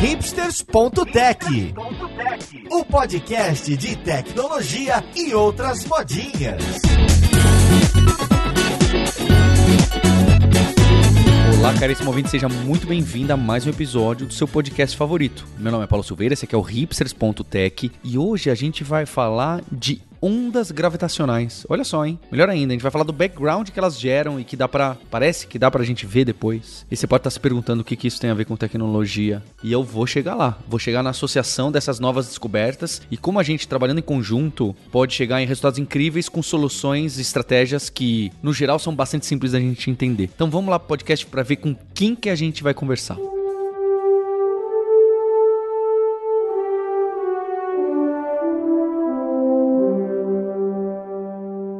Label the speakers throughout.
Speaker 1: hipsters.tech, o podcast de tecnologia e outras modinhas.
Speaker 2: Olá, caríssimo ouvinte, seja muito bem-vindo a mais um episódio do seu podcast favorito. Meu nome é Paulo Silveira, esse aqui é o hipsters.tech e hoje a gente vai falar de ondas gravitacionais. Olha só, hein? Melhor ainda, a gente vai falar do background que elas geram e que dá para parece que dá pra gente ver depois. E você pode estar se perguntando o que, que isso tem a ver com tecnologia. E eu vou chegar lá. Vou chegar na associação dessas novas descobertas e como a gente trabalhando em conjunto pode chegar em resultados incríveis com soluções e estratégias que, no geral, são bastante simples da gente entender. Então vamos lá pro podcast para ver com quem que a gente vai conversar.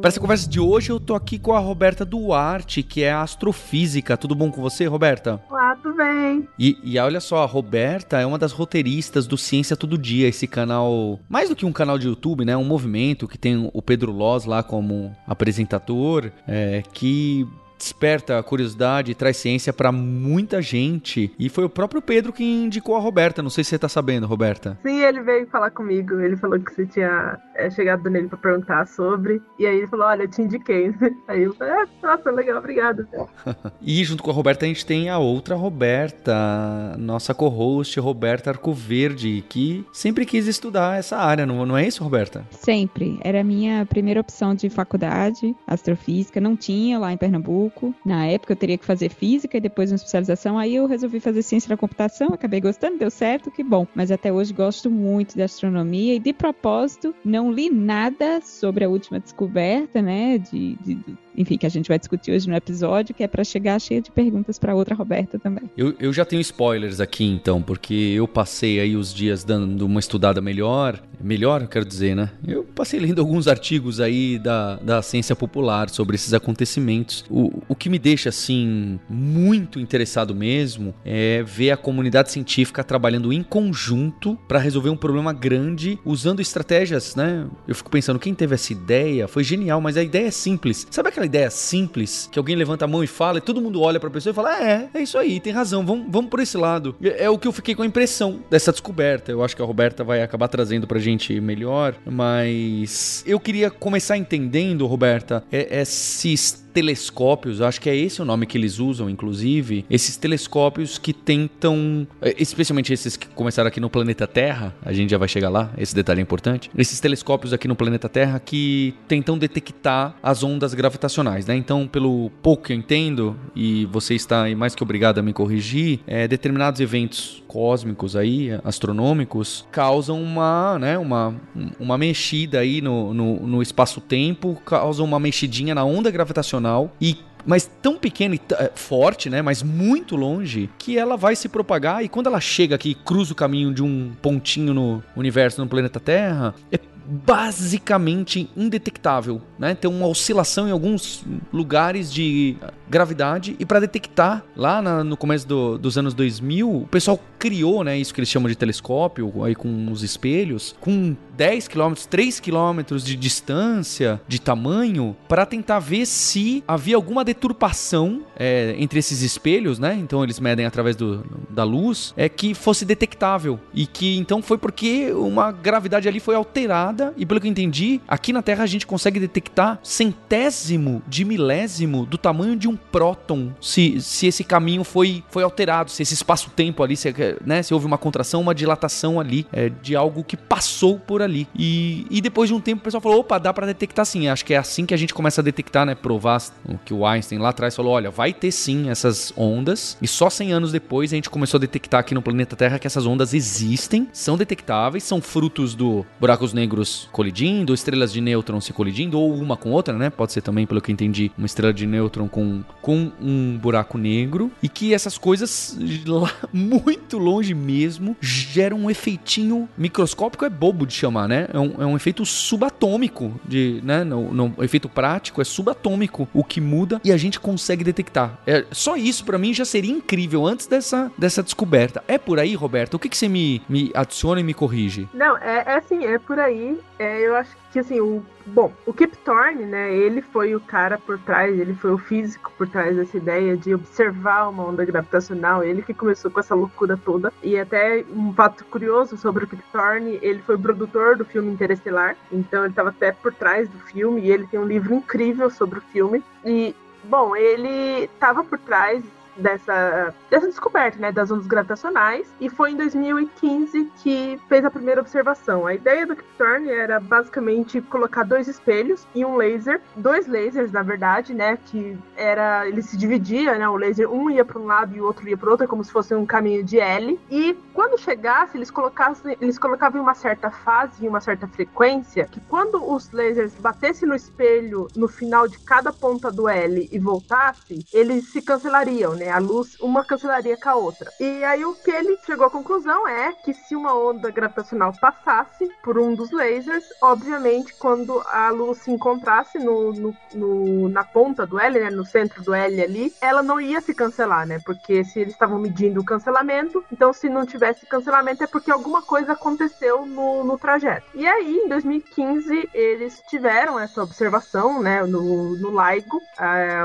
Speaker 2: Para essa conversa de hoje, eu tô aqui com a Roberta Duarte, que é astrofísica. Tudo bom com você, Roberta?
Speaker 3: Olá, tudo bem.
Speaker 2: E, e olha só, a Roberta é uma das roteiristas do Ciência Todo Dia, esse canal, mais do que um canal de YouTube, né? Um movimento que tem o Pedro Loz lá como apresentador, é, que desperta a curiosidade e traz ciência para muita gente. E foi o próprio Pedro que indicou a Roberta. Não sei se você tá sabendo, Roberta.
Speaker 3: Sim, ele veio falar comigo. Ele falou que você tinha é, chegado nele para perguntar sobre. E aí ele falou: Olha, eu te indiquei. Aí eu falei: ah, Nossa, legal, obrigado.
Speaker 2: e junto com a Roberta, a gente tem a outra Roberta, nossa co-host, Roberta Arcoverde, que sempre quis estudar essa área. Não, não é isso, Roberta?
Speaker 4: Sempre. Era a minha primeira opção de faculdade, astrofísica. Não tinha lá em Pernambuco. Na época eu teria que fazer física e depois uma especialização, aí eu resolvi fazer ciência da computação, acabei gostando, deu certo, que bom. Mas até hoje gosto muito de astronomia e de propósito não li nada sobre a última descoberta, né, de, de enfim, que a gente vai discutir hoje no episódio, que é para chegar cheia de perguntas para outra Roberta também.
Speaker 2: Eu, eu já tenho spoilers aqui então, porque eu passei aí os dias dando uma estudada melhor, melhor, quero dizer, né? Eu passei lendo alguns artigos aí da, da ciência popular sobre esses acontecimentos. O, o que me deixa, assim, muito interessado mesmo é ver a comunidade científica trabalhando em conjunto para resolver um problema grande usando estratégias, né? Eu fico pensando, quem teve essa ideia foi genial, mas a ideia é simples. Sabe aquela ideia simples que alguém levanta a mão e fala e todo mundo olha para a pessoa e fala: ah, "É, é isso aí, tem razão. Vamos, vamos por esse lado". É, é, o que eu fiquei com a impressão dessa descoberta. Eu acho que a Roberta vai acabar trazendo pra gente melhor, mas eu queria começar entendendo, Roberta, é, esses telescópios, acho que é esse o nome que eles usam, inclusive, esses telescópios que tentam, é, especialmente esses que começaram aqui no planeta Terra, a gente já vai chegar lá, esse detalhe é importante. Esses telescópios aqui no planeta Terra que tentam detectar as ondas gravitacionais, né? Então, pelo pouco que eu entendo, e você está mais que obrigado a me corrigir, é, determinados eventos cósmicos aí, astronômicos, causam uma, né, uma, uma mexida aí no, no, no espaço-tempo, causam uma mexidinha na onda gravitacional e mas tão pequena e é, forte, né? Mas muito longe que ela vai se propagar e quando ela chega aqui, cruza o caminho de um pontinho no universo, no planeta Terra, é basicamente indetectável, né? Tem uma oscilação em alguns lugares de gravidade e para detectar lá na, no começo do, dos anos 2000, o pessoal criou, né, isso que eles chamam de telescópio, aí com os espelhos, com 10 km, 3 km de distância, de tamanho, para tentar ver se havia alguma deturpação é, entre esses espelhos, né? Então eles medem através do, da luz, é que fosse detectável e que então foi porque uma gravidade ali foi alterada e pelo que eu entendi, aqui na Terra a gente consegue detectar centésimo de milésimo do tamanho de um próton se, se esse caminho foi, foi alterado, se esse espaço-tempo ali, se, né, se houve uma contração, uma dilatação ali é, de algo que passou por ali. E, e depois de um tempo o pessoal falou: opa, dá para detectar sim. Acho que é assim que a gente começa a detectar, né? Provar o que o Einstein lá atrás falou: olha, vai ter sim essas ondas. E só 100 anos depois a gente começou a detectar aqui no planeta Terra que essas ondas existem, são detectáveis, são frutos do buracos negros colidindo, estrelas de nêutron se colidindo, ou uma com outra, né? Pode ser também, pelo que eu entendi, uma estrela de nêutron com, com um buraco negro. E que essas coisas lá muito longe mesmo geram um efeitinho microscópico, é bobo de chamar né? É um, é um efeito subatômico, de, né? No, no, efeito prático, é subatômico o que muda e a gente consegue detectar. É, só isso para mim já seria incrível antes dessa, dessa descoberta. É por aí, Roberto? O que, que você me, me adiciona e me corrige?
Speaker 3: Não, é, é assim, é por aí. É, eu acho que assim, o Bom, o Kip Thorne, né, ele foi o cara por trás, ele foi o físico por trás dessa ideia de observar uma onda gravitacional, ele que começou com essa loucura toda. E até um fato curioso sobre o Kip Thorne, ele foi produtor do filme Interestelar, então ele estava até por trás do filme, e ele tem um livro incrível sobre o filme. E, bom, ele estava por trás dessa, dessa descoberta, né, das ondas gravitacionais, e foi em 2015 que fez a primeira observação. A ideia do Kip Thorne era basicamente colocar dois espelhos e um laser, dois lasers, na verdade, né, que era, ele se dividia, né, o laser um ia para um lado e o outro ia para outro, como se fosse um caminho de L, e quando chegasse, eles colocassem, eles colocavam em uma certa fase, em uma certa frequência, que quando os lasers batessem no espelho no final de cada ponta do L e voltasse, eles se cancelariam, né? A luz, uma cancelaria com a outra. E aí o que ele chegou à conclusão é que se uma onda gravitacional passasse por um dos lasers, obviamente quando a luz se encontrasse no, no, no, na ponta do L, né, no centro do L ali, ela não ia se cancelar, né? Porque se eles estavam medindo o cancelamento, então se não tivesse cancelamento é porque alguma coisa aconteceu no, no trajeto. E aí, em 2015, eles tiveram essa observação, né, no, no LIGO,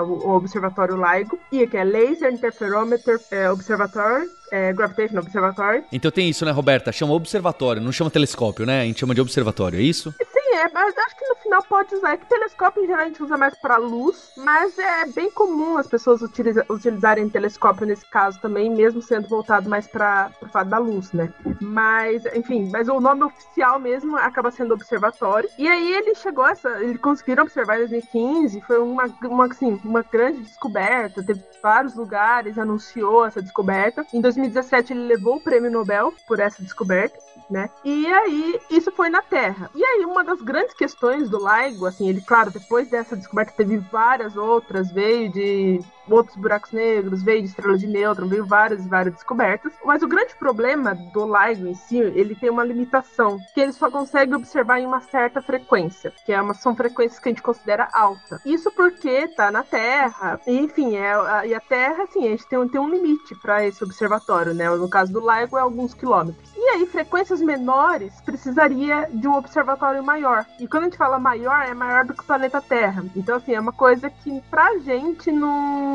Speaker 3: o, o Observatório LIGO, e que é Laser Interferometer é, Observatory, é, Gravitational Observatory.
Speaker 2: Então tem isso, né, Roberta? Chama observatório, não chama telescópio, né? A gente chama de observatório, é isso?
Speaker 3: Sim, é, mas acho que no final pode usar. É que telescópio em geral a gente usa mais para luz, mas é bem comum as pessoas utiliza, utilizarem telescópio nesse caso também, mesmo sendo voltado mais para o fato da luz, né? Mas, enfim, mas o nome oficial mesmo acaba sendo observatório. E aí ele chegou essa, ele conseguiram observar em 2015, foi uma, uma, assim, uma grande descoberta, teve vários lugares, anunciou essa descoberta. Em 2017 ele levou o prêmio Nobel por essa descoberta né? E aí, isso foi na Terra. E aí, uma das grandes questões do LIGO, assim, ele, claro, depois dessa descoberta teve várias outras, veio de outros buracos negros, veio de estrelas de nêutron, veio várias e várias descobertas. Mas o grande problema do LIGO em si, ele tem uma limitação, que ele só consegue observar em uma certa frequência, que é uma, são frequências que a gente considera alta. Isso porque tá na Terra, e, enfim, é, a, e a Terra, assim, a gente tem, tem um limite para esse observatório, né? No caso do LIGO é alguns quilômetros. E aí, frequências menores precisaria de um observatório maior. E quando a gente fala maior, é maior do que o planeta Terra. Então, assim, é uma coisa que pra gente não.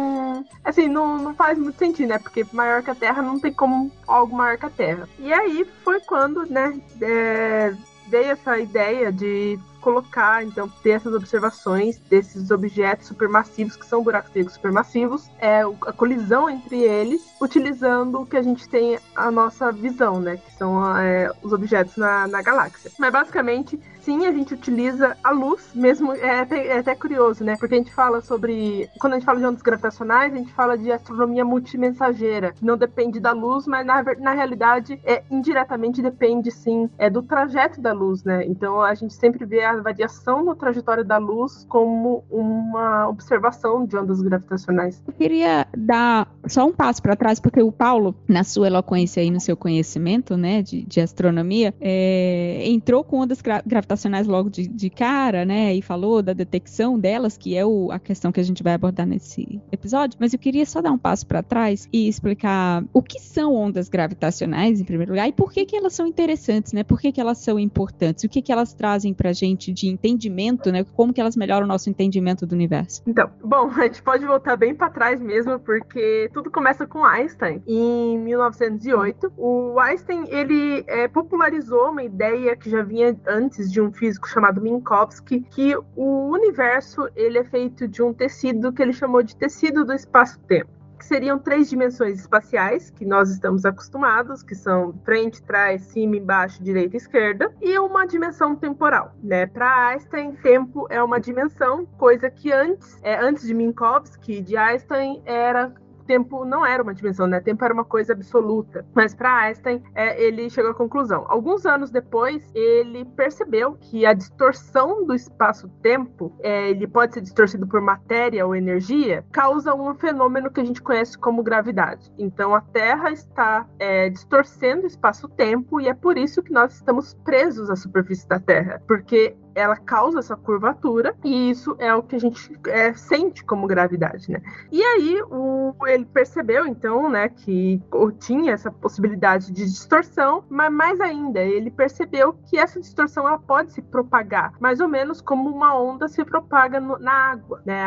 Speaker 3: Assim, não, não faz muito sentido, né? Porque maior que a Terra não tem como algo maior que a Terra. E aí foi quando, né, é, veio essa ideia de colocar, então, ter essas observações desses objetos supermassivos, que são buracos negros supermassivos, é, a colisão entre eles, utilizando o que a gente tem a nossa visão, né? Que são é, os objetos na, na galáxia. Mas basicamente sim, a gente utiliza a luz, mesmo. É até, é até, curioso, né? Porque a gente fala sobre. Quando a gente fala de ondas gravitacionais, a gente fala de astronomia multimensageira. Não depende da luz, mas na, na realidade, é, indiretamente depende sim é, do trajeto da luz, né? Então a gente sempre vê a variação no trajetório da luz como uma observação de ondas gravitacionais.
Speaker 4: Eu queria dar só um passo para trás, porque o Paulo, na sua eloquência e no seu conhecimento, né, de, de astronomia, é, entrou com ondas gravitacionais gravitacionais logo de, de, cara, né? E falou da detecção delas, que é o, a questão que a gente vai abordar nesse episódio. Mas eu queria só dar um passo para trás e explicar o que são ondas gravitacionais, em primeiro lugar, e por que, que elas são interessantes, né? Por que, que elas são importantes? O que, que elas trazem pra gente de entendimento, né? Como que elas melhoram o nosso entendimento do universo?
Speaker 3: Então, bom, a gente pode voltar bem para trás mesmo, porque tudo começa com Einstein. Em 1908, o Einstein, ele é, popularizou uma ideia que já vinha antes de um físico chamado Minkowski, que o universo ele é feito de um tecido que ele chamou de tecido do espaço-tempo que seriam três dimensões espaciais que nós estamos acostumados, que são frente, trás, cima, embaixo, direita e esquerda, e uma dimensão temporal, né? Para Einstein, tempo é uma dimensão, coisa que antes, é, antes de Minkowski, de Einstein, era tempo não era uma dimensão, né? Tempo era uma coisa absoluta. Mas para Einstein, é, ele chegou à conclusão. Alguns anos depois, ele percebeu que a distorção do espaço-tempo, é, ele pode ser distorcido por matéria ou energia, causa um fenômeno que a gente conhece como gravidade. Então, a Terra está é, distorcendo o espaço-tempo e é por isso que nós estamos presos à superfície da Terra, porque ela causa essa curvatura e isso é o que a gente é, sente como gravidade, né? E aí o, ele percebeu então, né, que tinha essa possibilidade de distorção, mas mais ainda ele percebeu que essa distorção ela pode se propagar, mais ou menos como uma onda se propaga no, na água, né?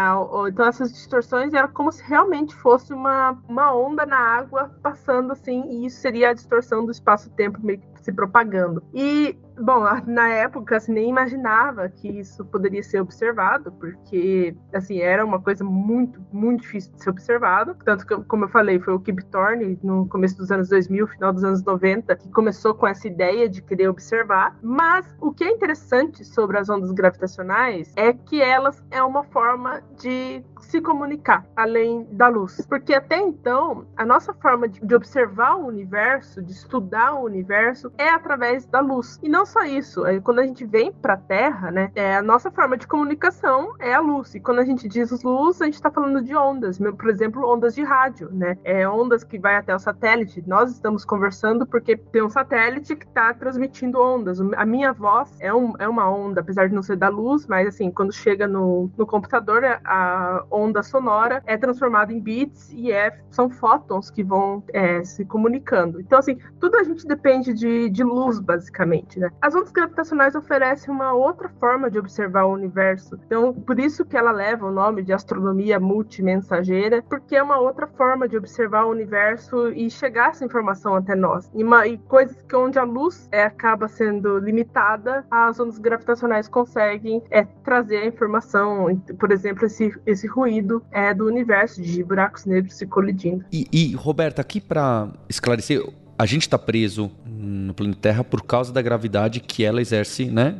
Speaker 3: Então essas distorções eram como se realmente fosse uma, uma onda na água passando assim, e isso seria a distorção do espaço-tempo meio que se propagando. E Bom, na época, assim, nem imaginava que isso poderia ser observado, porque, assim, era uma coisa muito, muito difícil de ser observado. Tanto que, como eu falei, foi o Kip Thorne, no começo dos anos 2000, final dos anos 90, que começou com essa ideia de querer observar. Mas o que é interessante sobre as ondas gravitacionais é que elas é uma forma de se comunicar, além da luz. Porque até então, a nossa forma de, de observar o universo, de estudar o universo, é através da luz. E não só isso, é, quando a gente vem para a Terra, né, é, a nossa forma de comunicação é a luz. E quando a gente diz luz, a gente está falando de ondas, por exemplo, ondas de rádio, né? É ondas que vai até o satélite. Nós estamos conversando porque tem um satélite que está transmitindo ondas. A minha voz é, um, é uma onda, apesar de não ser da luz, mas assim, quando chega no, no computador, a onda sonora é transformada em bits e é, são fótons que vão é, se comunicando. Então, assim, tudo a gente depende de, de luz, basicamente, né? As ondas gravitacionais oferecem uma outra forma de observar o universo. Então, por isso que ela leva o nome de astronomia multimensageira, porque é uma outra forma de observar o universo e chegar essa informação até nós. E, uma, e coisas que onde a luz é, acaba sendo limitada, as ondas gravitacionais conseguem é, trazer a informação, por exemplo, esse, esse ruído é, do universo de buracos negros se colidindo.
Speaker 2: E, e Roberta, aqui para esclarecer, a gente está preso no planeta Terra por causa da gravidade que ela exerce, né?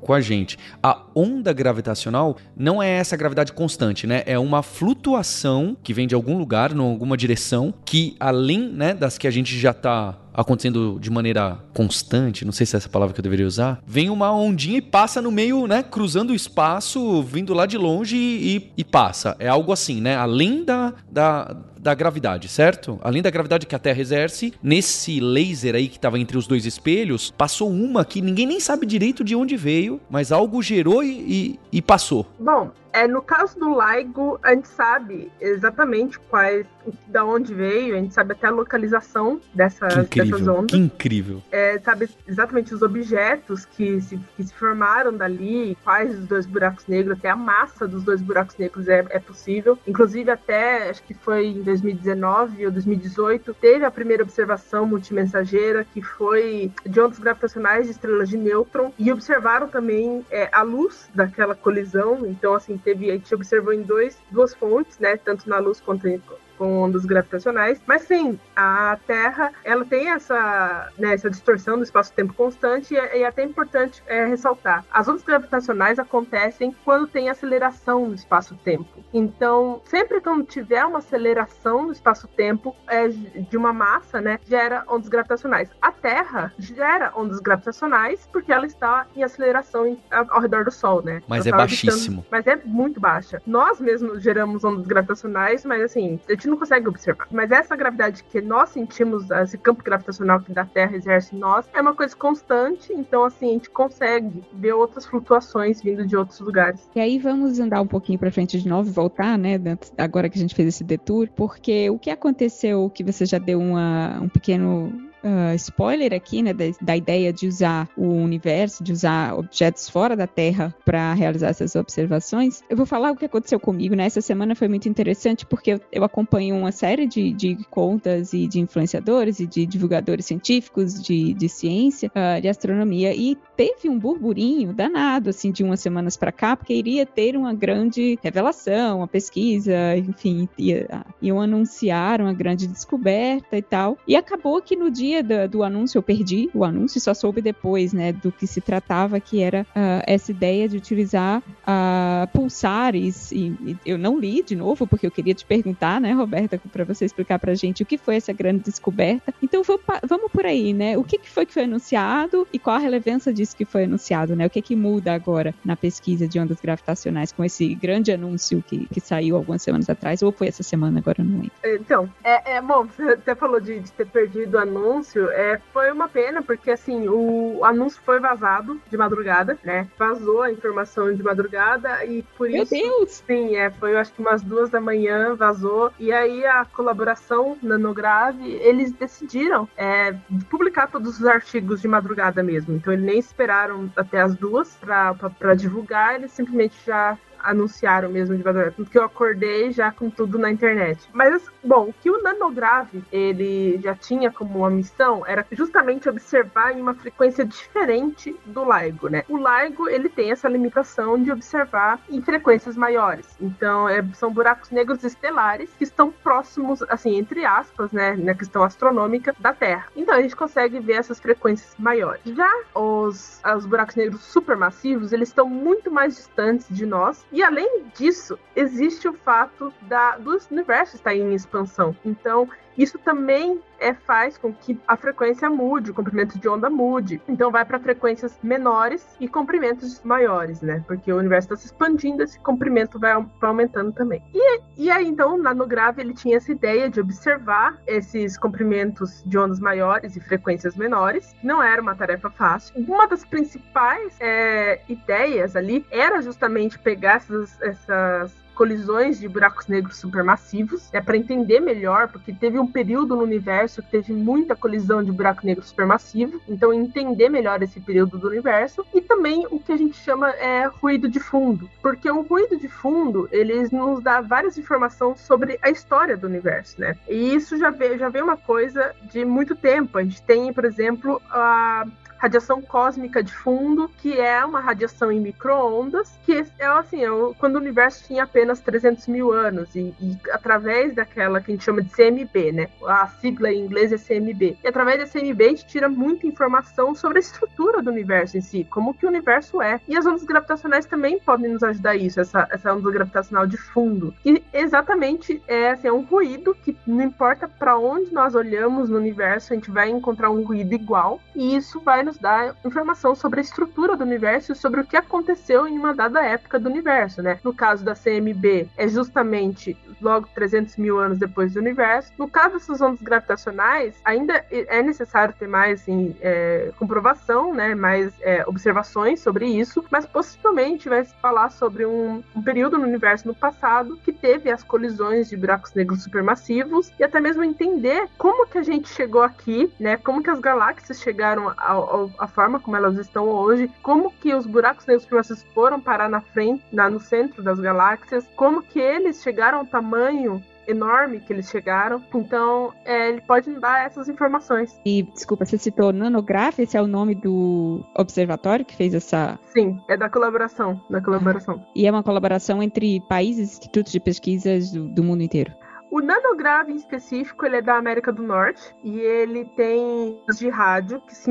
Speaker 2: Com a gente. A onda gravitacional não é essa gravidade constante, né? É uma flutuação que vem de algum lugar, em alguma direção, que além né, das que a gente já está acontecendo de maneira constante, não sei se é essa palavra que eu deveria usar, vem uma ondinha e passa no meio, né? Cruzando o espaço, vindo lá de longe e, e passa. É algo assim, né? Além da, da, da gravidade, certo? Além da gravidade que a Terra exerce, nesse laser aí que estava entre os dois espelhos, passou uma que ninguém nem sabe direito de onde veio, mas algo gerou e, e, e passou.
Speaker 3: Bom, é, no caso do LIGO, a gente sabe exatamente quais, da onde veio, a gente sabe até a localização dessas,
Speaker 2: incrível,
Speaker 3: dessas ondas.
Speaker 2: Que incrível.
Speaker 3: É, sabe exatamente os objetos que se, que se formaram dali, quais os dois buracos negros, até a massa dos dois buracos negros é, é possível. Inclusive, até acho que foi em 2019 ou 2018, teve a primeira observação multimensageira, que foi de ondas gravitacionais de estrelas de nêutron, e observaram também é, a luz daquela colisão. Então, assim, teve, a gente observou em dois, duas fontes, né, tanto na luz quanto em, com ondas gravitacionais. Mas sim, a Terra ela tem essa, né, essa distorção do espaço-tempo constante e é, é até importante é, ressaltar. As ondas gravitacionais acontecem quando tem aceleração do espaço-tempo. Então, sempre quando tiver uma aceleração do espaço-tempo é, de uma massa, né, gera ondas gravitacionais. A Terra gera ondas gravitacionais porque ela está em aceleração em, ao, redor do Sol, né?
Speaker 2: Mas é baixíssimo.
Speaker 3: mas é muito baixa. Nós mesmos geramos ondas gravitacionais, mas assim, gente não consegue observar. Mas essa gravidade que nós sentimos, esse campo gravitacional que da Terra exerce em nós, é uma coisa constante, então assim, a gente consegue ver outras flutuações vindo de outros lugares.
Speaker 4: E aí vamos andar um pouquinho para frente de novo, voltar, né, agora que a gente fez esse detour, porque o que aconteceu, que você já deu uma, um pequeno uh, spoiler aqui, né, da, da, ideia de usar o universo, de usar objetos fora da Terra para realizar essas observações, eu vou falar o que aconteceu comigo. Né? Essa semana foi muito interessante porque eu, eu acompanho uma série de, de, contas e de influenciadores e de divulgadores científicos de, de ciência, uh, de astronomia, e teve um burburinho danado, assim, de umas semanas para cá, porque iria ter uma grande revelação, uma pesquisa, enfim, ia, iam anunciar uma grande descoberta e tal. E acabou que no dia dia do, do, anúncio eu perdi o anúncio e só soube depois, né, do que se tratava, que era uh, essa ideia de utilizar uh, pulsares. E, e, eu não li de novo, porque eu queria te perguntar, né, Roberta, para você explicar pra gente o que foi essa grande descoberta. Então vamos, por aí, né? O que, que foi que foi anunciado e qual a relevância disso que foi anunciado, né? O que, que muda agora na pesquisa de ondas gravitacionais com esse grande anúncio que, que saiu algumas semanas atrás, ou foi essa semana, agora não lembro.
Speaker 3: Então, é, é bom, você até falou de, de ter perdido o anúncio anúncio é, foi uma pena, porque assim, o anúncio foi vazado de madrugada, né? Vazou a informação de madrugada e por
Speaker 4: Meu
Speaker 3: isso.
Speaker 4: Deus!
Speaker 3: Sim, é, foi eu acho que umas duas da manhã, vazou. E aí a colaboração Nanograve, eles decidiram é, publicar todos os artigos de madrugada mesmo. Então eles nem esperaram até as duas para divulgar, eles simplesmente já anunciaram mesmo de madrugada. Tanto que eu acordei já com tudo na internet. Mas, bom, o que o nanograve ele já tinha como uma missão era justamente observar em uma frequência diferente do LIGO, né? O LIGO, ele tem essa limitação de observar em frequências maiores. Então, é, são buracos negros estelares que estão próximos, assim, entre aspas, né, na questão astronômica da Terra. Então, a gente consegue ver essas frequências maiores. Já os, os buracos negros supermassivos, eles estão muito mais distantes de nós e além disso, existe o fato da, do universo estar em expansão. Então, isso também é, faz com que a frequência mude, o comprimento de onda mude. Então vai para frequências menores e comprimentos maiores, né? Porque o universo está se expandindo, esse comprimento vai, aumentando também. E, e aí, então, o nanograve ele tinha essa ideia de observar esses comprimentos de ondas maiores e frequências menores. Não era uma tarefa fácil. Uma das principais é, ideias ali era justamente pegar essas, essas colisões de buracos negros supermassivos, é para entender melhor, porque teve um período no universo que teve muita colisão de buraco negro supermassivo, então entender melhor esse período do universo e também o que a gente chama é ruído de fundo, porque o ruído de fundo ele nos dá várias informações sobre a história do universo, né? E isso já veio, já veio uma coisa de muito tempo. A gente tem, por exemplo, a radiação cósmica de fundo, que é uma radiação em microondas, que é assim, é quando o universo tinha apenas 300 mil anos, e, e, através daquela que a gente chama de CMB, né? A sigla em inglês é CMB. E através da CMB a gente tira muita informação sobre a estrutura do universo em si, como que o universo é. E as ondas gravitacionais também podem nos ajudar isso, essa, essa onda gravitacional de fundo. E exatamente é, assim, é um ruído que não importa para onde nós olhamos no universo, a gente vai encontrar um ruído igual, e isso vai nos nos dá informação sobre a estrutura do universo e sobre o que aconteceu em uma dada época do universo, né? No caso da CMB, é justamente logo 300 mil anos depois do universo. No caso dessas ondas gravitacionais, ainda é necessário ter mais assim, é, comprovação, né? Mais é, observações sobre isso, mas possivelmente vai se falar sobre um, um período no universo no passado que teve as colisões de buracos negros supermassivos e até mesmo entender como que a gente chegou aqui, né? Como que as galáxias chegaram ao, ao a forma como elas estão hoje, como que os buracos negros supermassivos foram parar na frente, na, no centro das galáxias, como que eles chegaram ao tamanho enorme que eles chegaram. Então, é, ele pode dar essas informações.
Speaker 4: E, desculpa, você citou Nanograph, esse é o nome do observatório que fez essa...
Speaker 3: Sim, é da colaboração, da colaboração.
Speaker 4: E é uma colaboração entre países institutos de pesquisas do, do mundo inteiro.
Speaker 3: O nanograve em específico, ele é da América do Norte e ele tem de rádio que se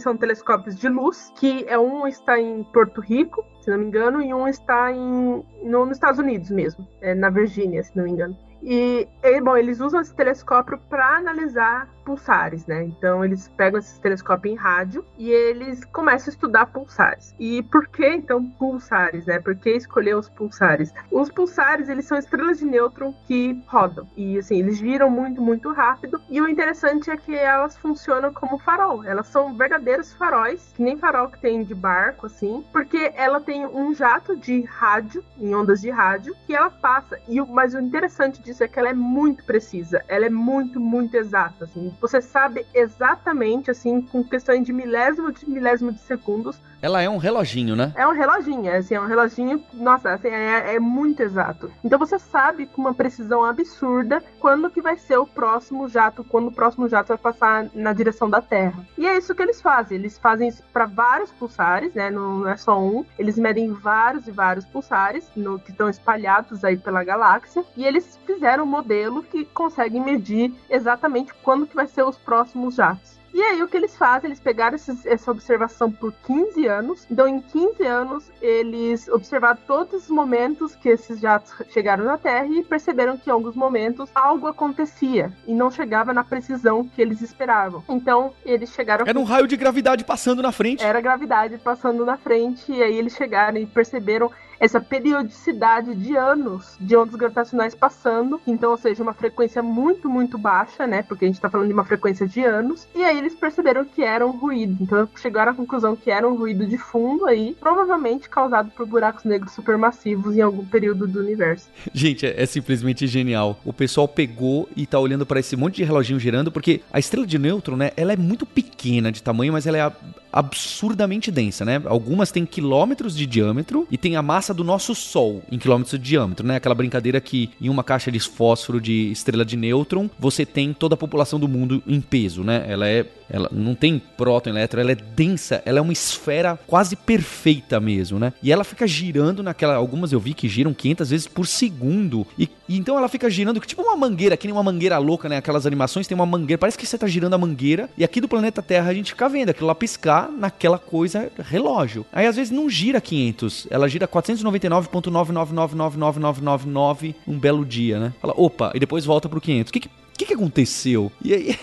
Speaker 3: são telescópios de luz, que é um está em Porto Rico, se não me engano, e um está em, no, nos Estados Unidos mesmo, é, na Virgínia, se não me engano. E, e bom, eles usam esse telescópio para analisar pulsares, né? Então eles pegam esse telescópio em rádio e eles começam a estudar pulsares. E por que então pulsares, né? Por que escolher os pulsares? Os pulsares, eles são estrelas de nêutron que rodam e assim, eles giram muito, muito rápido. E o interessante é que elas funcionam como farol. Elas são verdadeiros faróis, que nem farol que tem de barco assim, porque ela tem um jato de rádio, em ondas de rádio, que ela passa. E o mas o interessante disso é que ela é muito precisa. Ela é muito, muito exata, assim você sabe exatamente, assim, com questão de milésimo de milésimo de segundos.
Speaker 2: Ela é um reloginho, né?
Speaker 3: É um reloginho, assim, é um reloginho, nossa, assim, é, é muito exato. Então você sabe com uma precisão absurda quando que vai ser o próximo jato, quando o próximo jato vai passar na direção da Terra. E é isso que eles fazem. Eles fazem isso para vários pulsares, né? Não é só um. Eles medem vários e vários pulsares no, que estão espalhados aí pela galáxia. E eles fizeram um modelo que consegue medir exatamente quando que vai ser os próximos jatos. E aí o que eles fazem? Eles pegaram esses, essa observação por 15 anos. Então, em 15 anos, eles observaram todos os momentos que esses jatos chegaram na Terra e perceberam que em alguns momentos algo acontecia e não chegava na precisão que eles esperavam. Então, eles chegaram.
Speaker 2: Era um raio de gravidade passando na frente.
Speaker 3: Era gravidade passando na frente, e aí eles chegaram e perceberam essa periodicidade de anos de ondas gravitacionais passando. Então, ou seja, uma frequência muito, muito baixa, né? Porque a gente está falando de uma frequência de anos. E aí eles perceberam que era um ruído. Então chegaram à conclusão que era um ruído de fundo aí, provavelmente causado por buracos negros supermassivos em algum período do universo.
Speaker 2: Gente, é, é simplesmente genial. O pessoal pegou e tá olhando para esse monte de reloginho girando, porque a estrela de nêutron, né? Ela é muito pequena de tamanho, mas ela é absurdamente densa, né? Algumas têm quilômetros de diâmetro e tem a massa do nosso Sol em quilômetros de diâmetro, né? Aquela brincadeira que em uma caixa de fósforo de estrela de nêutron você tem toda a população do mundo em peso, né? Ela é ela não tem próton, elétron, ela é densa, ela é uma esfera quase perfeita mesmo, né? E ela fica girando naquela, algumas eu vi que giram 500 vezes por segundo. E, e então ela fica girando tipo uma mangueira, que nem uma mangueira louca, né? Aquelas animações tem uma mangueira, parece que você tá girando a mangueira e aqui do planeta Terra a gente fica vendo aquilo lá piscar naquela coisa relógio. Aí às vezes não gira 500, ela gira 499.9999999 um belo dia, né? Fala, opa, e depois volta pro 500. O que que que, que aconteceu? E aí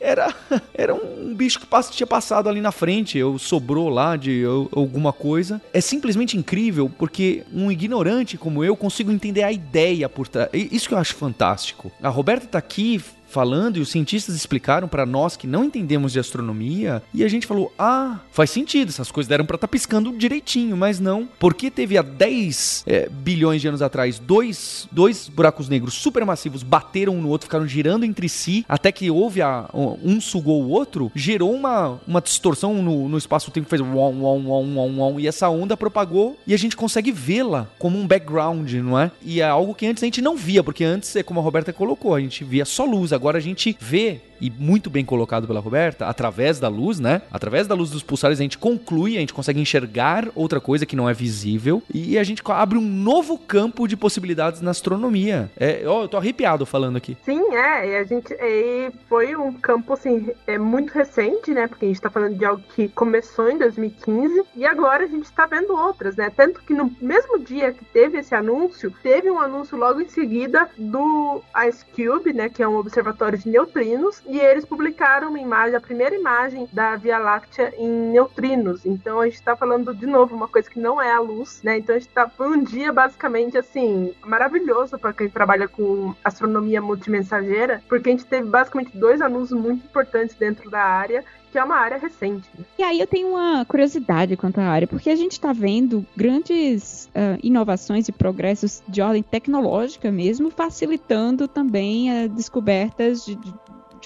Speaker 2: era, era um bicho que tinha passado ali na frente, ou sobrou lá de alguma coisa. É simplesmente incrível porque um ignorante como eu consigo entender a ideia por trás. Isso que eu acho fantástico. A Roberta tá aqui falando e os cientistas explicaram para nós que não entendemos de astronomia e a gente falou: "Ah, faz sentido, essas coisas deram para estar tá piscando direitinho, mas não, porque teve há 10 é, bilhões de anos atrás dois, dois buracos negros supermassivos bateram um no outro, ficaram girando entre si, até que houve a, um sugou o outro, gerou uma, uma distorção no, no espaço-tempo, fez um, um, um, um, e essa onda propagou e a gente consegue vê-la como um background, não é? E é algo que antes a gente não via, porque antes, é como a Roberta colocou, a gente via só luz, agora a gente vê e muito bem colocado pela Roberta, através da luz, né? Através da luz dos pulsares a gente conclui, a gente consegue enxergar outra coisa que não é visível e a gente abre um novo campo de possibilidades na astronomia. É, ó, eu tô arrepiado falando aqui.
Speaker 3: Sim, é, a gente e foi um campo assim, é muito recente, né? Porque a gente tá falando de algo que começou em 2015 e agora a gente tá vendo outras, né? Tanto que no mesmo dia que teve esse anúncio, teve um anúncio logo em seguida do Ice Cube, né, que é um observatório de neutrinos e eles publicaram uma imagem, a primeira imagem da Via Láctea em neutrinos. Então a gente está falando de novo uma coisa que não é a luz, né? Então a gente tá foi um dia basicamente assim maravilhoso para quem trabalha com astronomia multimensageira, porque a gente teve basicamente dois anúncios muito importantes dentro da área que é uma área recente. Né?
Speaker 4: E aí eu tenho uma curiosidade quanto à área, porque a gente está vendo grandes uh, inovações e progressos de ordem tecnológica mesmo, facilitando também uh, descobertas de, de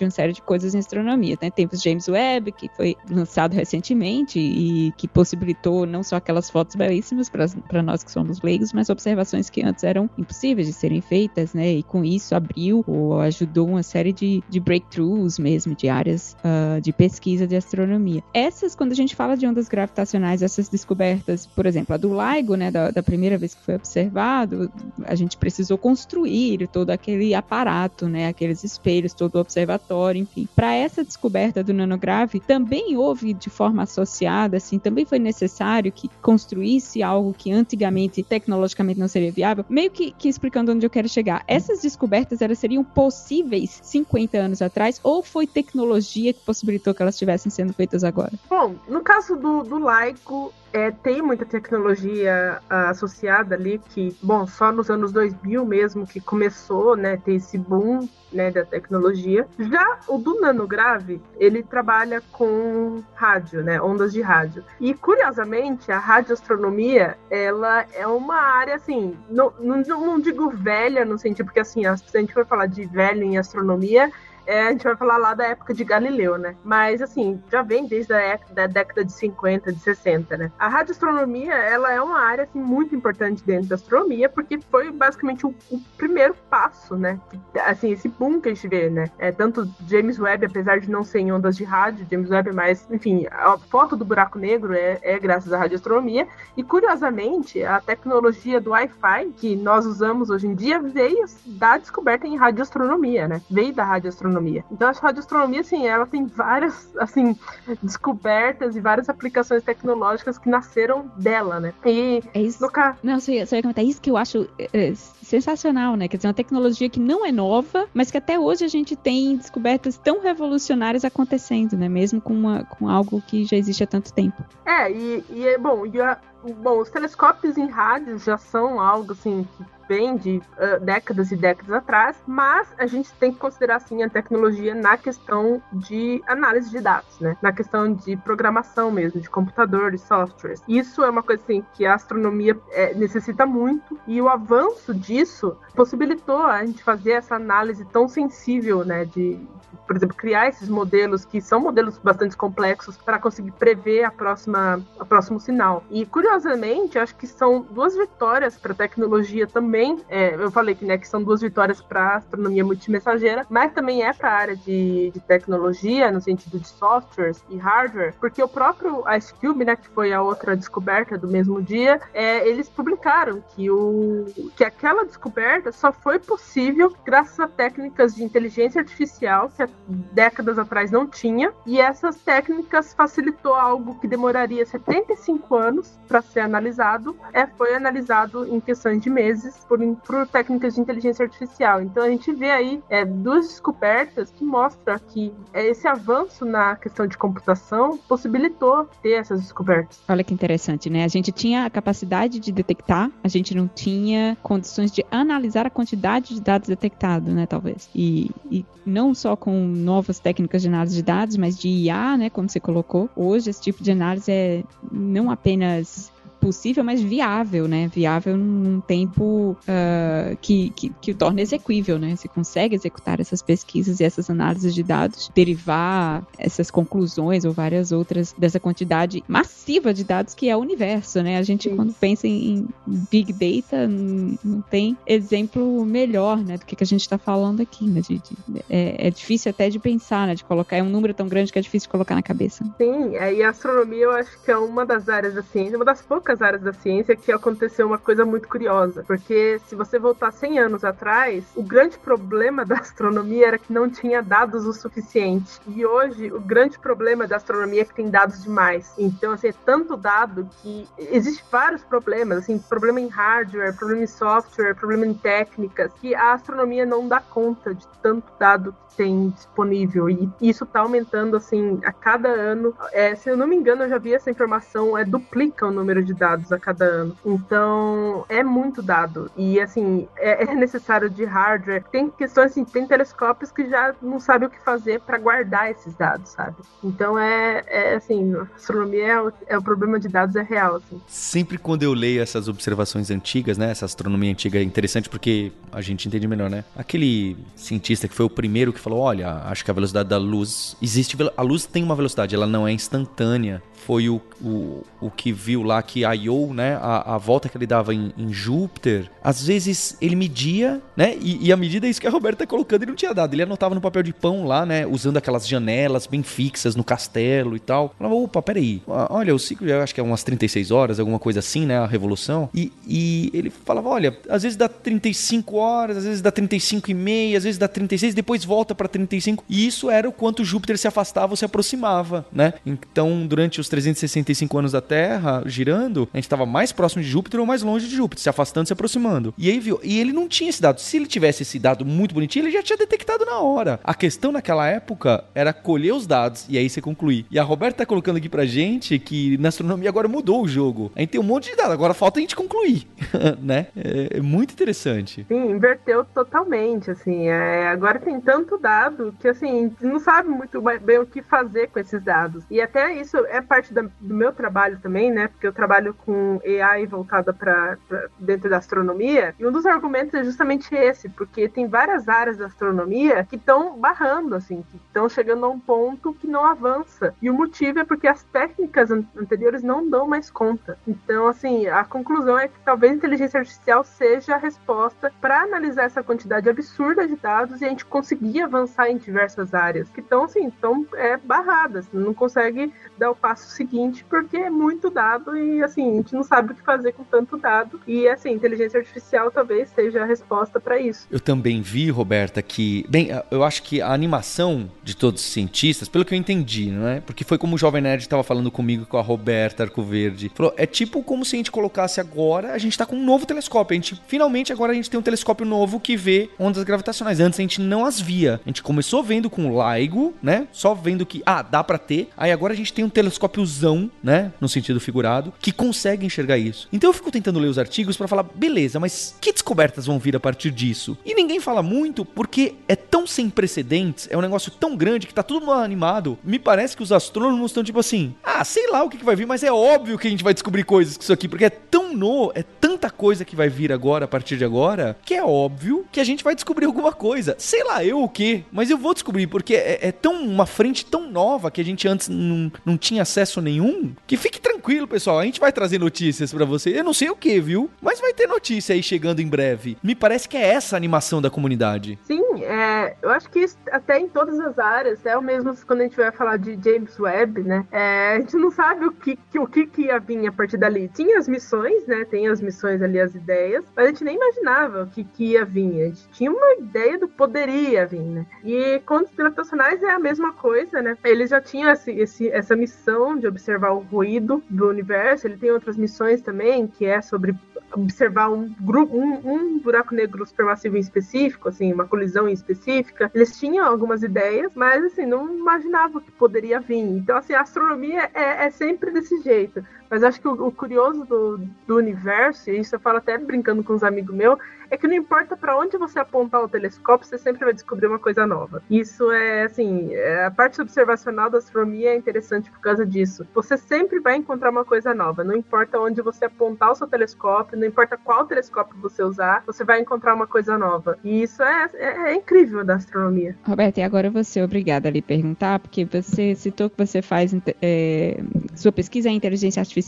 Speaker 4: de uma série de coisas em astronomia. Né? Tem o James Webb, que foi lançado recentemente e que possibilitou não só aquelas fotos belíssimas para nós que somos leigos, mas observações que antes eram impossíveis de serem feitas, né? E com isso abriu ou ajudou uma série de, de breakthroughs mesmo, de áreas uh, de pesquisa de astronomia. Essas, quando a gente fala de ondas gravitacionais, essas descobertas, por exemplo, a do LIGO, né, da, da primeira vez que foi observado, a gente precisou construir todo aquele aparato, né, aqueles espelhos, todo o observatório enfim. Para essa descoberta do nanograve, também houve de forma associada, assim, também foi necessário que construísse algo que antigamente tecnologicamente não seria viável, meio que, que explicando onde eu quero chegar. Essas descobertas elas seriam possíveis 50 anos atrás ou foi tecnologia que possibilitou que elas estivessem sendo feitas agora?
Speaker 3: Bom, no caso do, do laico, é, tem muita tecnologia associada ali que, bom, só nos anos 2000 mesmo que começou, né, ter esse boom, né, da tecnologia. Já o do nanograve, ele trabalha com rádio, né, ondas de rádio. E curiosamente, a radioastronomia, ela é uma área assim, não, não, não digo velha no sentido porque assim, se a gente for falar de velha em astronomia, é, a gente vai falar lá da época de Galileu, né? Mas, assim, já vem desde a da década de 50, de 60, né? A radioastronomia, ela é uma área, assim, muito importante dentro da astronomia, porque foi basicamente o, o primeiro passo, né? Assim, esse boom que a gente vê, né? É, tanto James Webb, apesar de não ser em ondas de rádio, James Webb é mais, enfim, a foto do buraco negro é, é graças à radioastronomia. E, curiosamente, a tecnologia do Wi-Fi que nós usamos hoje em dia veio da descoberta em radioastronomia, né? Veio da radioastronomia radioastronomia. Então a radioastronomia, assim, ela tem várias, assim, descobertas e várias aplicações tecnológicas que nasceram dela, né?
Speaker 4: E é isso. No caso... Não, você, você ia comentar isso que eu acho é, é, sensacional, né? Quer dizer, uma tecnologia que não é nova, mas que até hoje a gente tem descobertas tão revolucionárias acontecendo, né? Mesmo com, uma, com algo que já existe há tanto tempo.
Speaker 3: É, e, e é bom, e a, bom, os telescópios em rádio já são algo assim que vem de uh, décadas e décadas atrás, mas a gente tem que considerar assim a tecnologia na questão de análise de dados, né? Na questão de programação mesmo, de computadores, softwares. Isso é uma coisa assim que a astronomia é, necessita muito e o avanço disso possibilitou a gente fazer essa análise tão sensível, né? De, por exemplo, criar esses modelos que são modelos bastante complexos para conseguir prever a próxima, o próximo sinal. E curiosamente, acho que são duas vitórias para a tecnologia também. É, eu falei que, né, que são duas vitórias para astronomia multimensageira, mas também é para a área de, de, tecnologia, no sentido de softwares e hardware, porque o próprio IceCube, né, que foi a outra descoberta do mesmo dia, é, eles publicaram que, o, que aquela descoberta só foi possível graças a técnicas de inteligência artificial que décadas atrás não tinha, e essas técnicas facilitou algo que demoraria 75 anos para ser analisado, é, foi analisado em questões de meses por, por técnicas de inteligência artificial. Então a gente vê aí é, duas descobertas que mostram que é, esse avanço na questão de computação possibilitou ter essas descobertas.
Speaker 4: Olha que interessante, né? A gente tinha a capacidade de detectar, a gente não tinha condições de analisar a quantidade de dados detectados, né, talvez. E, e não só com novas técnicas de análise de dados, mas de IA, né, como você colocou. Hoje esse tipo de análise é não apenas possível, mas viável, né? Viável num tempo uh, que, que, que o torna execuível, né? Você consegue executar essas pesquisas e essas análises de dados, derivar essas conclusões ou várias outras dessa quantidade massiva de dados que é o universo, né? A gente, Sim. quando pensa em Big Data, não tem exemplo melhor, né? Do que, que a gente está falando aqui, né? De, de, é, é, difícil até de pensar, né? De colocar, é um número tão grande que é difícil de colocar na cabeça.
Speaker 3: Sim, e a astronomia eu acho que é uma das áreas da ciência, uma das poucas poucas áreas da ciência que aconteceu uma coisa muito curiosa. Porque se você voltar 100 anos atrás, o grande problema da astronomia era que não tinha dados o suficiente. E hoje, o grande problema da astronomia é que tem dados demais. Então, assim, é tanto dado que existe vários problemas, assim, problema em hardware, problema em software, problema em técnicas, que a astronomia não dá conta de tanto dado que tem disponível. E isso está aumentando, assim, a cada ano. É, se eu não me engano, eu já vi essa informação, é duplica o número de dados a cada ano. Então, é muito dado. E, assim, é, é necessário de hardware. Tem questões, assim, tem telescópios que já não sabem o que fazer para guardar esses dados, sabe? Então, é, é assim, astronomia é o, é o, problema de dados é real, assim.
Speaker 2: Sempre quando eu leio essas observações antigas, né, essa astronomia antiga é interessante porque a gente entende melhor, né? Aquele cientista que foi o primeiro que falou, olha, acho que a velocidade da luz existe, a luz tem uma velocidade, ela não é instantânea foi o, o, o que viu lá que a Io, né, a, a volta que ele dava em, em, Júpiter, às vezes ele media, né, e, e a medida é isso que a Roberta tá colocando, ele não tinha dado, ele anotava no papel de pão lá, né, usando aquelas janelas bem fixas no castelo e tal. Falava, opa, peraí, olha, o ciclo, eu acho que é umas 36 horas, alguma coisa assim, né, a revolução, e, e ele falava, olha, às vezes dá 35 horas, às vezes dá 35 e meia, às vezes dá 36, depois volta para 35, e isso era o quanto Júpiter se afastava ou se aproximava, né, então durante os 365 anos da Terra girando, a gente estava mais próximo de Júpiter ou mais longe de Júpiter, se afastando, se aproximando. E aí viu, e ele não tinha esse dado. Se ele tivesse esse dado muito bonitinho, ele já tinha detectado na hora. A questão naquela época era colher os dados e aí você concluir. E a Roberta tá colocando aqui pra gente que na astronomia agora mudou o jogo. A gente tem um monte de dados, agora falta a gente concluir, né? É, é, muito interessante.
Speaker 3: Sim, inverteu totalmente, assim. É, agora tem tanto dado que, assim, não sabe muito bem o que fazer com esses dados. E até isso é parte da, do meu trabalho também, né? Porque eu trabalho com AI voltada para dentro da astronomia. E um dos argumentos é justamente esse, porque tem várias áreas da astronomia que estão barrando, assim, que estão chegando a um ponto que não avança. E o motivo é porque as técnicas anteriores não dão mais conta. Então, assim, a conclusão é que talvez a inteligência artificial seja a resposta para analisar essa quantidade absurda de dados e a gente conseguir avançar em diversas áreas que estão, assim, estão é, barradas, não consegue dar o passo seguinte, porque é muito dado e assim, a gente não sabe o que fazer com tanto dado. E assim, inteligência artificial talvez seja a resposta para isso.
Speaker 2: Eu também vi, Roberta, que. Bem, eu acho que a animação de todos os cientistas, pelo que eu entendi, não é? Porque foi como o Jovem Nerd estava falando comigo com a Roberta Arcoverde. Falou, é tipo como se a gente colocasse agora, a gente tá com um novo telescópio. A gente, finalmente, agora a gente tem um telescópio novo que vê ondas gravitacionais. Antes a gente não as via. A gente começou vendo com LIGO, né? Só vendo que, ah, dá para ter. Aí agora a gente tem um telescópio telescópiozão, né? No sentido figurado, que consegue enxergar isso. Então eu fico tentando ler os artigos para falar, beleza, mas que descobertas vão vir a partir disso? E ninguém fala muito porque é tão sem precedentes, é um negócio tão grande que tá tudo mundo animado. Me parece que os astrônomos estão tipo assim, ah, sei lá o que, que vai vir, mas é óbvio que a gente vai descobrir coisas com isso aqui, porque é tão no, é tanta coisa que vai vir agora, a partir de agora, que é óbvio que a gente vai descobrir alguma coisa. Sei lá eu o que, mas eu vou descobrir, porque é, é tão uma frente tão nova que a gente antes não, não tinha acesso nenhum, que fique tranquilo, pessoal, a gente vai trazer notícias para você. Eu não sei o que, viu? Mas vai ter notícia aí chegando em breve. Me parece que é essa a animação da comunidade.
Speaker 3: Sim, é, eu acho que até em todas as áreas, é o mesmo quando a gente vai falar de James Webb, né? É, a gente não sabe o que, o que, que ia vir a partir dali. Tinha as missões, né? Tem as missões ali, as ideias, mas a gente nem imaginava o que, que ia vir. A gente tinha uma ideia do poderia vir, né? E com os gravitacionais é a mesma coisa, né? Eles já tinham esse, esse, essa missão de observar o ruído do universo. Ele tem outras missões também, que é sobre observar um, um, um buraco negro supermassivo em específico, assim, uma colisão em específica. Eles tinham algumas ideias, mas assim, não imaginava que poderia vir. Então, assim, a astronomia é, é sempre desse jeito. Mas acho que o, o curioso do, do universo, e isso eu falo até brincando com os amigos meus, é que não importa para onde você apontar o telescópio, você sempre vai descobrir uma coisa nova. Isso é, assim, é, a parte observacional da astronomia é interessante por causa disso. Você sempre vai encontrar uma coisa nova. Não importa onde você apontar o seu telescópio, não importa qual telescópio você usar, você vai encontrar uma coisa nova. E isso é, é, é incrível da astronomia.
Speaker 4: Roberto, e agora você é obrigada a lhe perguntar, porque você citou que você faz é, sua pesquisa em inteligência artificial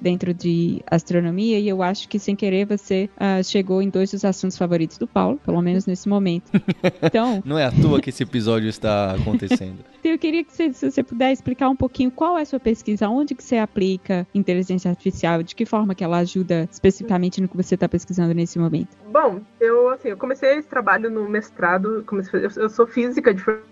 Speaker 4: dentro de astronomia, e eu acho que sem querer você uh, chegou em dois dos assuntos favoritos do Paulo, pelo menos nesse momento.
Speaker 2: Então. Não é à toa que esse episódio está acontecendo.
Speaker 4: Então, eu queria que você, se você puder explicar um pouquinho qual é a sua pesquisa, onde que você aplica inteligência artificial, de que forma que ela ajuda especificamente no que você está pesquisando nesse momento.
Speaker 3: Bom, eu assim, eu comecei esse trabalho no mestrado, comecei, eu sou física de formação,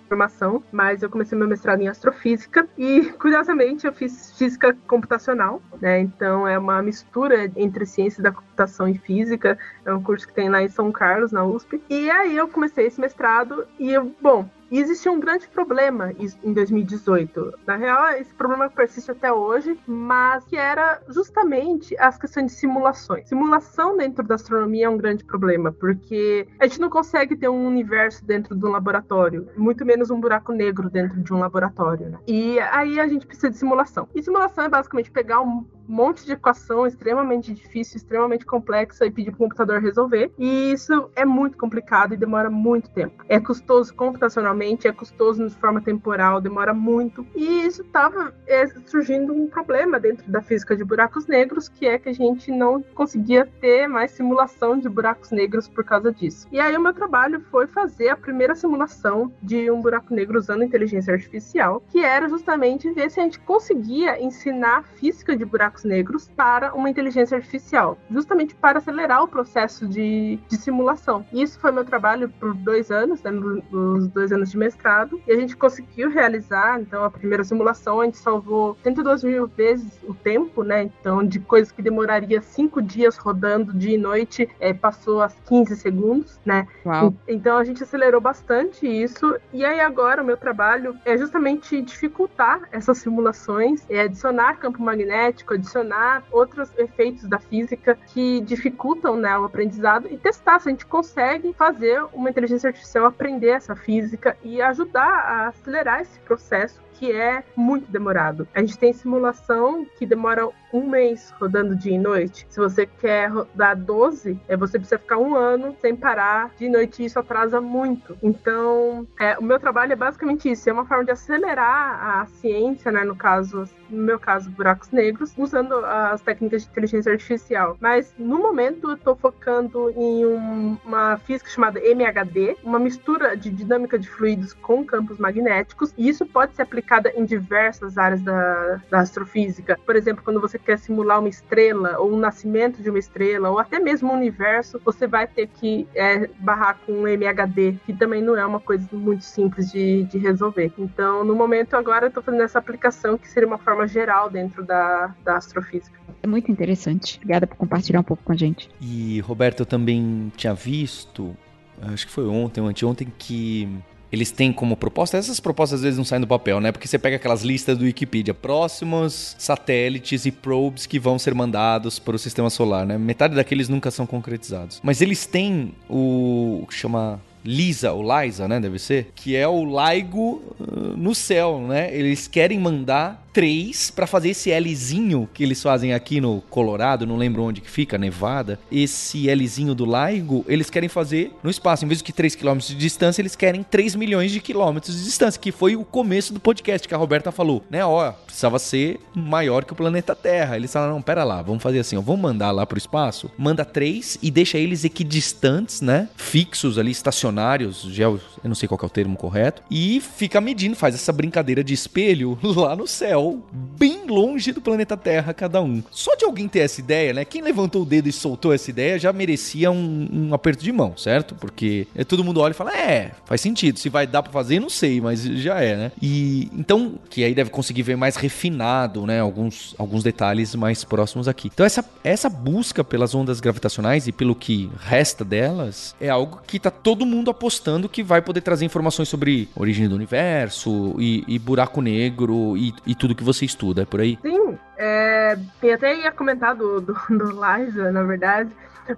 Speaker 3: mas eu comecei meu mestrado em astrofísica e curiosamente eu fiz física computacional, né? Então é uma mistura entre ciências da computação e física, é um curso que tem lá em São Carlos, na USP. E aí eu comecei esse mestrado e eu, bom, e existia um grande problema em 2018. Na real, esse problema persiste até hoje, mas que era justamente as questões de simulações. Simulação dentro da astronomia é um grande problema, porque a gente não consegue ter um universo dentro de um laboratório, muito menos um buraco negro dentro de um laboratório. Né? E aí a gente precisa de simulação. E simulação é basicamente pegar um monte de equação extremamente difícil, extremamente complexa e pedir para o computador resolver. E isso é muito complicado e demora muito tempo. É custoso computacionalmente, é custoso de forma temporal, demora muito. E isso estava é, surgindo um problema dentro da física de buracos negros, que é que a gente não conseguia ter mais simulação de buracos negros por causa disso. E aí o meu trabalho foi fazer a primeira simulação de um buraco negro usando inteligência artificial, que era justamente ver se a gente conseguia ensinar física de buracos buracos negros para uma inteligência artificial, justamente para acelerar o processo de, de simulação. Isso foi meu trabalho por dois anos, né, nos dois anos de mestrado, e a gente conseguiu realizar, então, a primeira simulação, a gente salvou 102 mil vezes o tempo, né, então, de coisas que demoraria cinco dias rodando dia e noite, é, passou a 15 segundos, né.
Speaker 4: Uau.
Speaker 3: Então, a gente acelerou bastante isso, e aí agora o meu trabalho é justamente dificultar essas simulações, é adicionar campo magnético, adicionar outros efeitos da física que dificultam né, o aprendizado e testar se a gente consegue fazer uma inteligência artificial aprender essa física e ajudar a acelerar esse processo que é muito demorado. A gente tem simulação que demora um mês rodando dia e noite. Se você quer rodar 12, é, você precisa ficar um ano sem parar de noite e isso atrasa muito. Então, é, o meu trabalho é basicamente isso. É uma forma de acelerar a ciência, né? No caso, no meu caso, buracos negros, usando as técnicas de inteligência artificial. Mas no momento eu estou focando em um, uma física chamada MHD, uma mistura de dinâmica de fluidos com campos magnéticos, e isso pode ser aplicada em diversas áreas da, da astrofísica. Por exemplo, quando você quer simular uma estrela, ou o nascimento de uma estrela, ou até mesmo o universo, você vai ter que é, barrar com um MHD, que também não é uma coisa muito simples de, de resolver. Então, no momento agora, eu estou fazendo essa aplicação que seria uma forma geral dentro da, da astrofísica.
Speaker 4: É muito interessante. Obrigada por compartilhar um pouco com a gente.
Speaker 2: E, Roberto, eu também tinha visto, acho que foi ontem ou anteontem, que eles têm como proposta, essas propostas às vezes não saem do papel, né? Porque você pega aquelas listas do Wikipedia, próximos satélites e probes que vão ser mandados para o sistema solar, né? Metade daqueles nunca são concretizados. Mas eles têm o, o que chama Lisa, ou Liza, né, deve ser, que é o LIGO uh, no céu, né? Eles querem mandar três para fazer esse Lzinho que eles fazem aqui no Colorado, não lembro onde que fica, Nevada. Esse Lzinho do LIGO, eles querem fazer no espaço. Em vez de 3 km de distância, eles querem 3 milhões de quilômetros de distância, que foi o começo do podcast que a Roberta falou, né? Ó, precisava ser maior que o planeta Terra. Eles falaram, não, pera lá, vamos fazer assim, ó, vamos mandar lá pro espaço, manda três e deixa eles equidistantes, né? Fixos ali, estacionários, eu não sei qual é o termo correto, e fica medindo, faz essa brincadeira de espelho lá no céu bem longe do planeta Terra cada um. Só de alguém ter essa ideia, né? Quem levantou o dedo e soltou essa ideia já merecia um, um aperto de mão, certo? Porque é, todo mundo olha e fala, é, faz sentido. Se vai dar para fazer, não sei, mas já é, né? E então, que aí deve conseguir ver mais refinado, né? Alguns, alguns detalhes mais próximos aqui. Então, essa, essa busca pelas ondas gravitacionais e pelo que resta delas é algo que tá todo mundo apostando que vai poder trazer informações sobre origem do universo e, e buraco negro e, e tudo que você estuda, é por aí?
Speaker 3: Sim, é, tem até ia comentar do, do, do Liza, na verdade.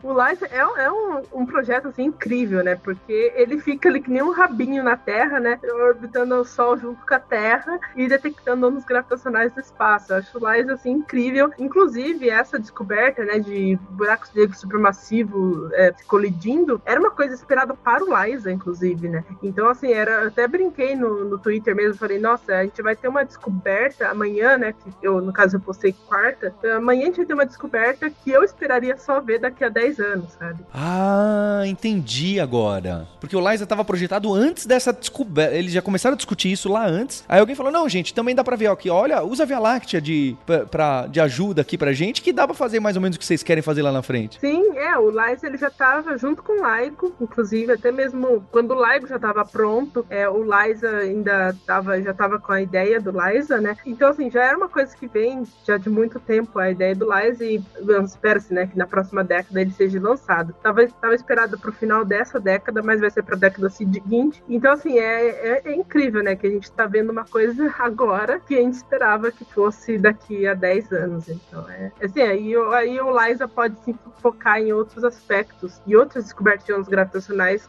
Speaker 3: O Liza é, é um, um, projeto assim incrível, né? Porque ele fica ali que nem um rabinho na Terra, né? Orbitando o Sol junto com a Terra e detectando ondas gravitacionais do espaço. Eu acho o Liza assim incrível. Inclusive, essa descoberta, né, de buracos negros supermassivos é, colidindo, era uma coisa esperada para o Liza, inclusive, né? Então, assim, era. Eu até brinquei no, no Twitter mesmo, falei, nossa, a gente vai ter uma descoberta amanhã, né? Que eu, no caso, eu postei quarta. Amanhã a gente vai ter uma descoberta que eu esperaria só ver daqui a 10 anos, sabe?
Speaker 2: Ah, entendi agora. Porque o Liza estava projetado antes dessa descoberta. Eles já começaram a discutir isso lá antes. Aí alguém falou: não, gente, também dá pra ver aqui. Olha, usa a Via Láctea de, pra, pra, de ajuda aqui pra gente, que dá pra fazer mais ou menos o que vocês querem fazer lá na frente.
Speaker 3: Sim, é. O Liza ele já tava junto com o Laico, inclusive, até mesmo quando o Laico já tava pronto, é, o Liza ainda tava, já tava com a ideia do Liza, né? Então, assim, já era uma coisa que vem já de muito tempo a ideia do Liza e espera-se, né, que na próxima década seja lançado. Tava, tava esperado pro final dessa década, mas vai ser pra década seguinte. Então, assim, é, é, é, incrível, né? Que a gente tá vendo uma coisa agora que a gente esperava que fosse daqui a 10 anos. Então, é assim, aí, aí o Liza pode se focar em outros aspectos e outras descobertas de ondas gravitacionais,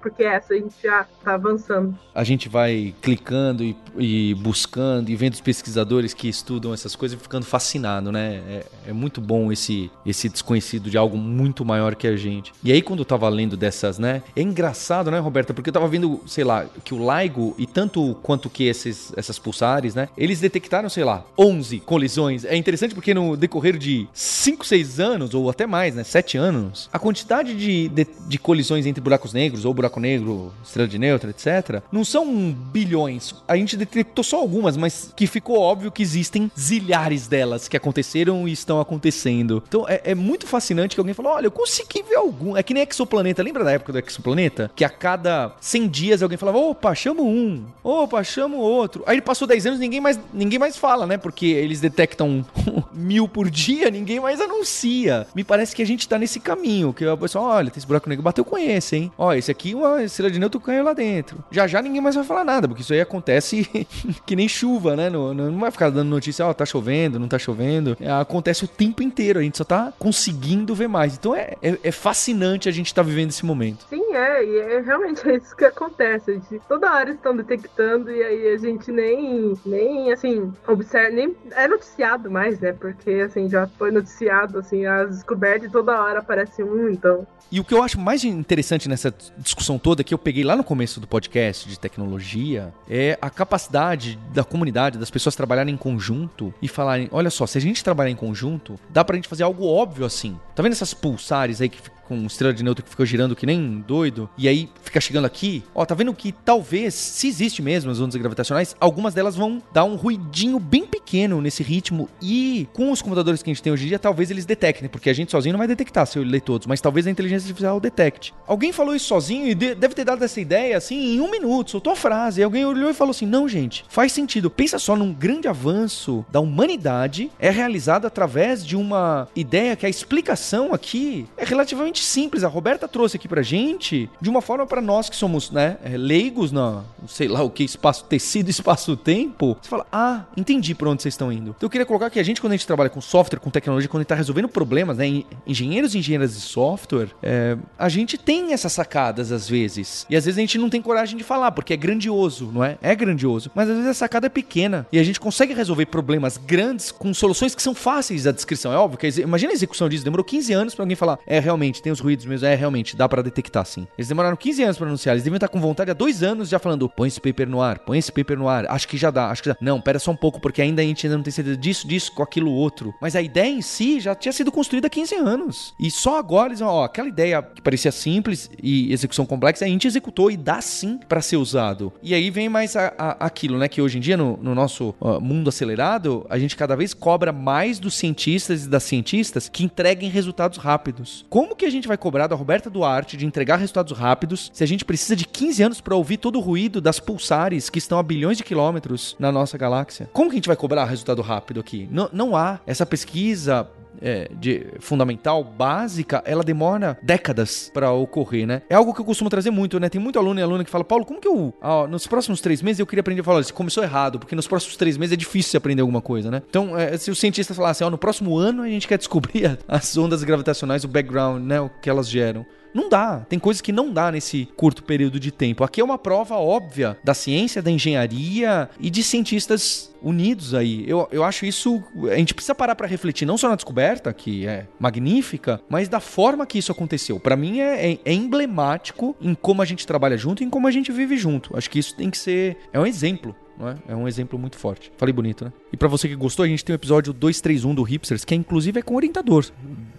Speaker 3: porque essa a gente já tá avançando.
Speaker 2: A gente vai clicando e, e buscando e vendo os pesquisadores que estudam essas coisas e ficando fascinado, né? É, é muito bom esse, esse desconhecido de algo muito muito maior que a gente. E aí, quando eu tava lendo dessas, né? É engraçado, né, Roberta? Porque eu tava vendo, sei lá, que o LIGO e tanto quanto que esses, essas pulsares, né? Eles detectaram, sei lá, 11 colisões. É interessante porque no decorrer de 5, 6 anos, ou até mais, né? 7 anos, a quantidade de, de, de colisões entre buracos negros, ou buraco negro, estrela de nêutron, etc., não são bilhões. A gente detectou só algumas, mas que ficou óbvio que existem zilhares delas que aconteceram e estão acontecendo. Então é, é muito fascinante que alguém falou: olha, eu consegui ver algum. É que nem Exoplaneta. Lembra da época do Exoplaneta? Que a cada 100 dias alguém falava, opa, chama um. Opa, chama outro. Aí passou 10 anos ninguém mais, ninguém mais fala, né? Porque eles detectam mil por dia, ninguém mais anuncia. Me parece que a gente tá nesse caminho. Que o pessoal, olha, tem esse buraco negro, bateu com esse, hein? Ó, esse aqui, uma estrela de neutro caiu lá dentro. Já já ninguém mais vai falar nada, porque isso aí acontece que nem chuva, né? Não, não vai ficar dando notícia, ó, tá chovendo, não tá chovendo. É, acontece o tempo inteiro, a gente só tá conseguindo ver mais. Então é, é, é fascinante a gente estar tá vivendo esse momento.
Speaker 3: Sim, é, e é realmente é isso que acontece. A gente, toda hora estão detectando e aí a gente nem, nem assim, observa, nem é noticiado mais, né? Porque assim, já foi noticiado, assim, as descobertas toda hora aparece um, então.
Speaker 2: E o que eu acho mais interessante nessa discussão toda, que eu peguei lá no começo do podcast de tecnologia, é a capacidade da comunidade, das pessoas trabalharem em conjunto e falarem: olha só, se a gente trabalhar em conjunto, dá pra gente fazer algo óbvio assim. Tá vendo essas pulsares aí que com estrela de neutro que ficou girando que nem doido, e aí fica chegando aqui, ó, tá vendo que talvez, se existe mesmo as ondas gravitacionais, algumas delas vão dar um ruidinho bem pequeno nesse ritmo e com os computadores que a gente tem hoje em dia, talvez eles detectem, porque a gente sozinho não vai detectar se eu ler todos, mas talvez a inteligência artificial detecte. Alguém falou isso sozinho e deve ter dado essa ideia assim em um minuto, soltou a frase, e alguém olhou e falou assim: não, gente, faz sentido. Pensa só num grande avanço da humanidade é realizado através de uma ideia que a explicação aqui é relativamente simples. A Roberta trouxe aqui pra gente de uma forma para nós que somos, né, é, leigos na, sei lá o que, espaço tecido, espaço-tempo. Você fala, ah, entendi por onde vocês estão indo. Então eu queria colocar que a gente, quando a gente trabalha com software, com tecnologia, quando a gente tá resolvendo problemas, né, engenheiros e engenheiras de software, é, a gente tem essas sacadas às vezes. E às vezes a gente não tem coragem de falar, porque é grandioso, não é? É grandioso. Mas às vezes a sacada é pequena e a gente consegue resolver problemas grandes com soluções que são fáceis da descrição. É óbvio que imagina a execução disso, demorou 15 anos para alguém falar, é realmente, tem os ruídos mesmo, é realmente, dá para detectar sim. Eles demoraram 15 anos para anunciar, eles deviam estar com vontade há dois anos já falando, põe esse paper no ar, põe esse paper no ar, acho que já dá, acho que já. Não, pera só um pouco, porque ainda a gente ainda não tem certeza disso, disso, com aquilo outro. Mas a ideia em si já tinha sido construída há 15 anos. E só agora eles ó, aquela ideia que parecia simples e execução complexa, a gente executou e dá sim para ser usado. E aí vem mais a, a, aquilo, né, que hoje em dia no, no nosso uh, mundo acelerado, a gente cada vez cobra mais dos cientistas e das cientistas que entreguem resultados rápidos. Como que a gente vai cobrar da Roberta Duarte de entregar resultados rápidos se a gente precisa de 15 anos para ouvir todo o ruído das pulsares que estão a bilhões de quilômetros na nossa galáxia? Como que a gente vai cobrar resultado rápido aqui? Não, não há essa pesquisa é, de fundamental, básica, ela demora décadas para ocorrer, né? É algo que eu costumo trazer muito, né? Tem muito aluno e aluna que fala, Paulo, como que eu, ah, nos próximos três meses eu queria aprender a falar isso? Começou errado, porque nos próximos três meses é difícil você aprender alguma coisa, né? Então, é, se o cientista falar assim, ó, no próximo ano a gente quer descobrir as ondas gravitacionais, o background, né, o que elas geram. Não dá. Tem coisas que não dá nesse curto período de tempo. Aqui é uma prova óbvia da ciência, da engenharia e de cientistas unidos aí. Eu, eu acho isso. A gente precisa parar para refletir não só na descoberta, que é magnífica, mas da forma que isso aconteceu. Para mim é, é, é, emblemático em como a gente trabalha junto e em como a gente vive junto. Acho que isso tem que ser. É um exemplo não é? É um exemplo muito forte. Falei bonito, né? E para você que gostou, a gente tem o episódio 231 do Hipsters, que é, inclusive é com orientador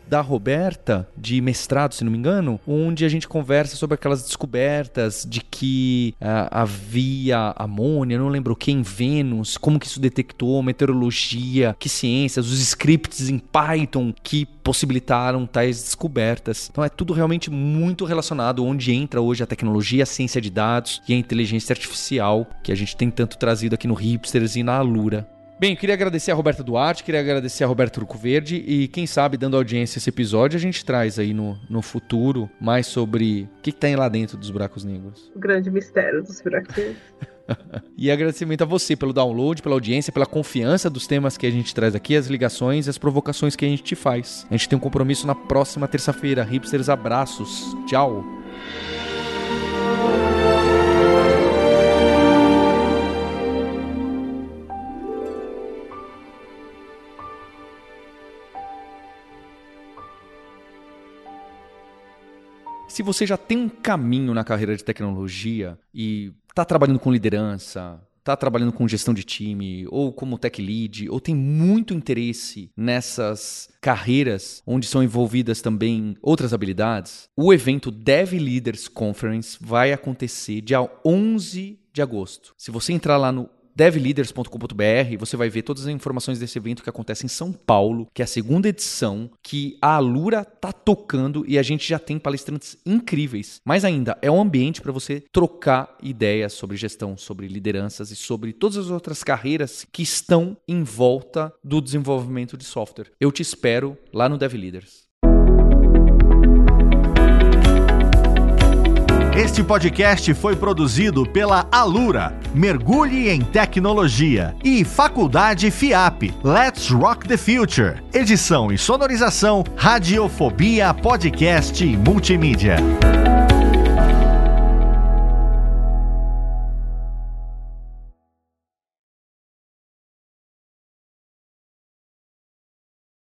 Speaker 2: da Roberta, de mestrado, se não me engano, onde a gente conversa sobre aquelas descobertas de que uh, havia amônia, não lembro quem, Vênus, como que isso detectou, meteorologia, que ciências, os scripts em Python que possibilitaram tais descobertas. Então é tudo realmente muito relacionado onde entra hoje a tecnologia, a ciência de dados e a inteligência artificial que a gente tem tanto trazido aqui no Hipsters e na Alura. Bem, queria agradecer a Roberta Duarte, queria agradecer a Roberto Turco Verde e quem sabe, dando audiência a esse episódio, a gente traz aí no, no futuro mais sobre o que, que tem lá dentro dos buracos negros.
Speaker 3: O grande mistério dos buracos negros.
Speaker 2: e agradecimento a você pelo download, pela audiência, pela confiança dos temas que a gente traz aqui, as ligações e as provocações que a gente te faz. A gente tem um compromisso na próxima terça-feira. Hipsters, abraços. Tchau. Se você já tem um caminho na carreira de tecnologia e está trabalhando com liderança, está trabalhando com gestão de time, ou como tech lead, ou tem muito interesse nessas carreiras onde são envolvidas também outras habilidades, o evento Dev Leaders Conference vai acontecer dia 11 de agosto. Se você entrar lá no devleaders.com.br, você vai ver todas as informações desse evento que acontece em São Paulo, que é a segunda edição, que a Alura tá tocando e a gente já tem palestrantes incríveis. Mais ainda, é um ambiente para você trocar ideias sobre gestão, sobre lideranças e sobre todas as outras carreiras que estão em volta do desenvolvimento de software. Eu te espero lá no DevLeaders.
Speaker 1: Este podcast foi produzido pela Alura, Mergulhe em Tecnologia, e Faculdade FIAP, Let's Rock the Future. Edição e sonorização, Radiofobia Podcast e Multimídia.